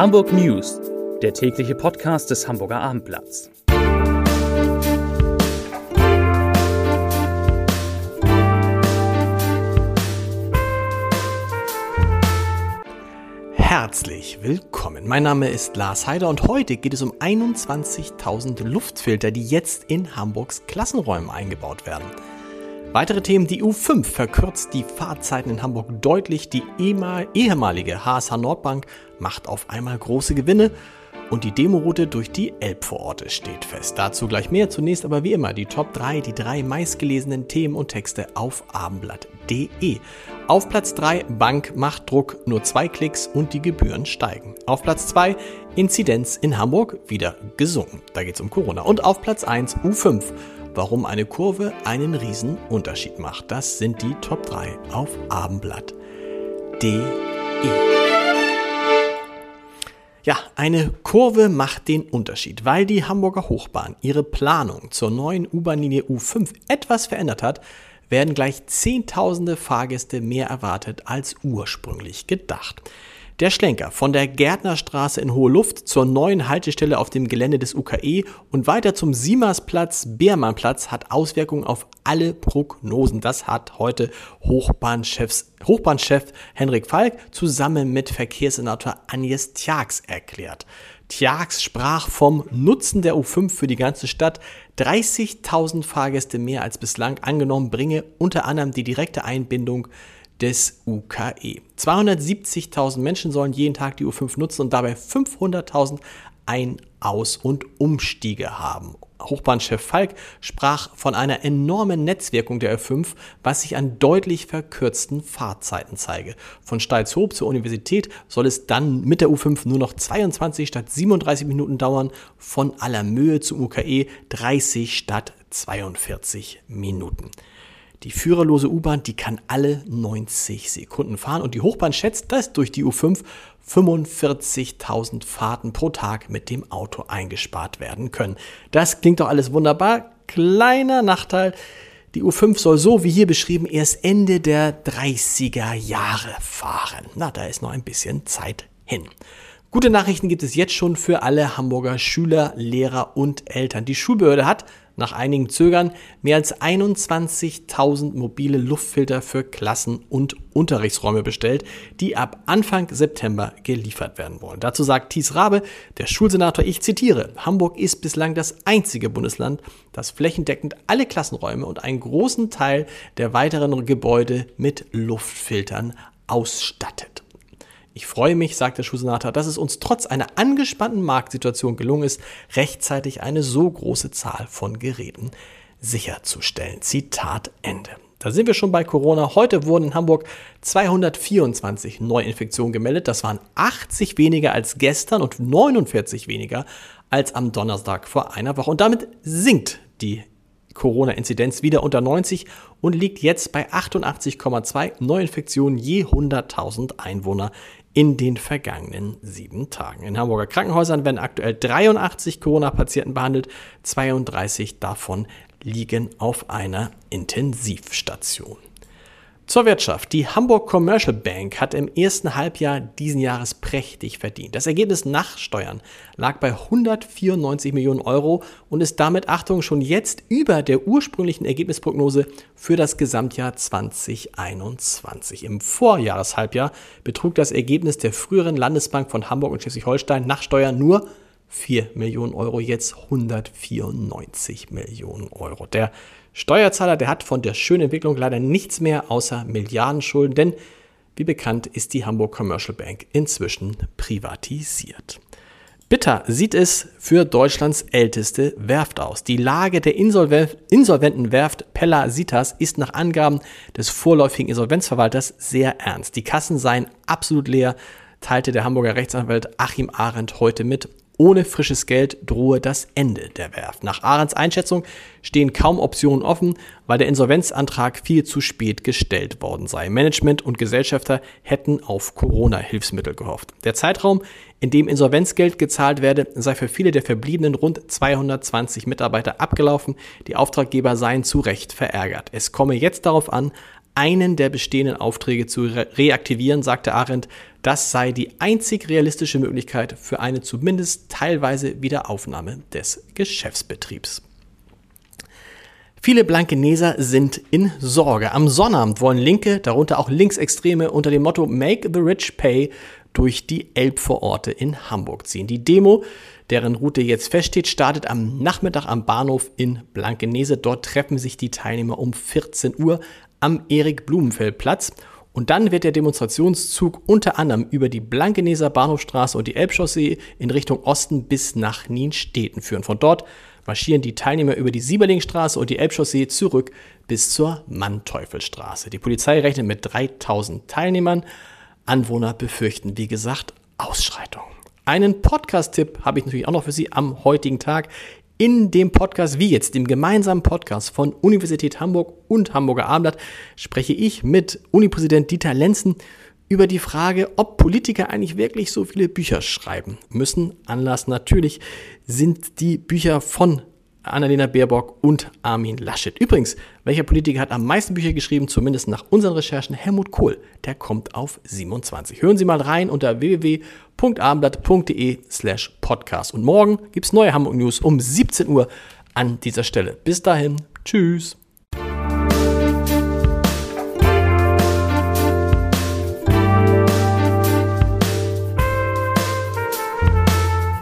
Hamburg News, der tägliche Podcast des Hamburger Abendblatts. Herzlich willkommen. Mein Name ist Lars Heider und heute geht es um 21.000 Luftfilter, die jetzt in Hamburgs Klassenräumen eingebaut werden. Weitere Themen, die U5 verkürzt die Fahrzeiten in Hamburg deutlich, die ehemalige HSH Nordbank macht auf einmal große Gewinne und die Demoroute durch die Elbvororte steht fest. Dazu gleich mehr, zunächst aber wie immer die Top 3, die drei meistgelesenen Themen und Texte auf abendblatt.de. Auf Platz 3 Bank macht Druck, nur zwei Klicks und die Gebühren steigen. Auf Platz 2 Inzidenz in Hamburg wieder gesunken. Da geht es um Corona. Und auf Platz 1 U5 warum eine Kurve einen riesen Unterschied macht. Das sind die Top 3 auf abendblatt.de. Ja, eine Kurve macht den Unterschied, weil die Hamburger Hochbahn ihre Planung zur neuen U-Bahn-Linie U5 etwas verändert hat, werden gleich Zehntausende Fahrgäste mehr erwartet als ursprünglich gedacht. Der Schlenker von der Gärtnerstraße in Hohe Luft zur neuen Haltestelle auf dem Gelände des UKE und weiter zum Siemersplatz, Beermannplatz hat Auswirkungen auf alle Prognosen. Das hat heute Hochbahnchefs, Hochbahnchef Henrik Falk zusammen mit Verkehrssenator Agnes Tjax erklärt. Tjax sprach vom Nutzen der U5 für die ganze Stadt. 30.000 Fahrgäste mehr als bislang angenommen bringe unter anderem die direkte Einbindung des UKE. 270.000 Menschen sollen jeden Tag die U5 nutzen und dabei 500.000 Ein-, Aus- und Umstiege haben. Hochbahnchef Falk sprach von einer enormen Netzwirkung der U5, was sich an deutlich verkürzten Fahrzeiten zeige. Von Steilshoop zur Universität soll es dann mit der U5 nur noch 22 statt 37 Minuten dauern, von Allermöhe zum UKE 30 statt 42 Minuten. Die führerlose U-Bahn, die kann alle 90 Sekunden fahren und die Hochbahn schätzt, dass durch die U5 45.000 Fahrten pro Tag mit dem Auto eingespart werden können. Das klingt doch alles wunderbar. Kleiner Nachteil, die U5 soll so wie hier beschrieben erst Ende der 30er Jahre fahren. Na, da ist noch ein bisschen Zeit hin. Gute Nachrichten gibt es jetzt schon für alle Hamburger Schüler, Lehrer und Eltern. Die Schulbehörde hat nach einigen Zögern mehr als 21.000 mobile Luftfilter für Klassen- und Unterrichtsräume bestellt, die ab Anfang September geliefert werden wollen. Dazu sagt Thies Rabe, der Schulsenator, ich zitiere, Hamburg ist bislang das einzige Bundesland, das flächendeckend alle Klassenräume und einen großen Teil der weiteren Gebäude mit Luftfiltern ausstattet. Ich freue mich, sagt der Schulsenator, dass es uns trotz einer angespannten Marktsituation gelungen ist, rechtzeitig eine so große Zahl von Geräten sicherzustellen. Zitat Ende. Da sind wir schon bei Corona. Heute wurden in Hamburg 224 Neuinfektionen gemeldet. Das waren 80 weniger als gestern und 49 weniger als am Donnerstag vor einer Woche. Und damit sinkt die Corona-Inzidenz wieder unter 90 und liegt jetzt bei 88,2 Neuinfektionen je 100.000 Einwohner in den vergangenen sieben Tagen. In Hamburger Krankenhäusern werden aktuell 83 Corona-Patienten behandelt, 32 davon liegen auf einer Intensivstation. Zur Wirtschaft. Die Hamburg Commercial Bank hat im ersten Halbjahr diesen Jahres prächtig verdient. Das Ergebnis nach Steuern lag bei 194 Millionen Euro und ist damit, Achtung, schon jetzt über der ursprünglichen Ergebnisprognose für das Gesamtjahr 2021. Im Vorjahreshalbjahr betrug das Ergebnis der früheren Landesbank von Hamburg und Schleswig-Holstein nach Steuern nur 4 Millionen Euro, jetzt 194 Millionen Euro. Der Steuerzahler, der hat von der schönen Entwicklung leider nichts mehr außer Milliardenschulden, denn wie bekannt ist die Hamburg Commercial Bank inzwischen privatisiert. Bitter sieht es für Deutschlands älteste Werft aus. Die Lage der insolventen Werft Pella Sitas ist nach Angaben des vorläufigen Insolvenzverwalters sehr ernst. Die Kassen seien absolut leer, teilte der Hamburger Rechtsanwalt Achim Arendt heute mit ohne frisches Geld drohe das Ende der Werft. Nach Arends Einschätzung stehen kaum Optionen offen, weil der Insolvenzantrag viel zu spät gestellt worden sei. Management und Gesellschafter hätten auf Corona-Hilfsmittel gehofft. Der Zeitraum, in dem Insolvenzgeld gezahlt werde, sei für viele der verbliebenen rund 220 Mitarbeiter abgelaufen. Die Auftraggeber seien zu Recht verärgert. Es komme jetzt darauf an, einen der bestehenden Aufträge zu re reaktivieren, sagte Arendt. Das sei die einzig realistische Möglichkeit für eine zumindest teilweise Wiederaufnahme des Geschäftsbetriebs. Viele Blankeneser sind in Sorge. Am Sonnabend wollen Linke, darunter auch Linksextreme, unter dem Motto Make the Rich Pay durch die Elbvororte in Hamburg ziehen. Die Demo, deren Route jetzt feststeht, startet am Nachmittag am Bahnhof in Blankenese. Dort treffen sich die Teilnehmer um 14 Uhr am Erik-Blumenfeld-Platz. Und dann wird der Demonstrationszug unter anderem über die Blankeneser Bahnhofstraße und die Elbchaussee in Richtung Osten bis nach Nienstedten führen. Von dort marschieren die Teilnehmer über die Sieberlingstraße und die Elbchaussee zurück bis zur Manteuffelstraße. Die Polizei rechnet mit 3000 Teilnehmern. Anwohner befürchten, wie gesagt, Ausschreitungen. Einen Podcast-Tipp habe ich natürlich auch noch für Sie am heutigen Tag. In dem Podcast, wie jetzt, dem gemeinsamen Podcast von Universität Hamburg und Hamburger Abendblatt, spreche ich mit Unipräsident Dieter Lenzen über die Frage, ob Politiker eigentlich wirklich so viele Bücher schreiben müssen. Anlass natürlich sind die Bücher von Annalena Baerbock und Armin Laschet. Übrigens, welcher Politiker hat am meisten Bücher geschrieben, zumindest nach unseren Recherchen? Helmut Kohl. Der kommt auf 27. Hören Sie mal rein unter www.abendblatt.de slash podcast. Und morgen gibt es neue Hamburg News um 17 Uhr an dieser Stelle. Bis dahin, tschüss.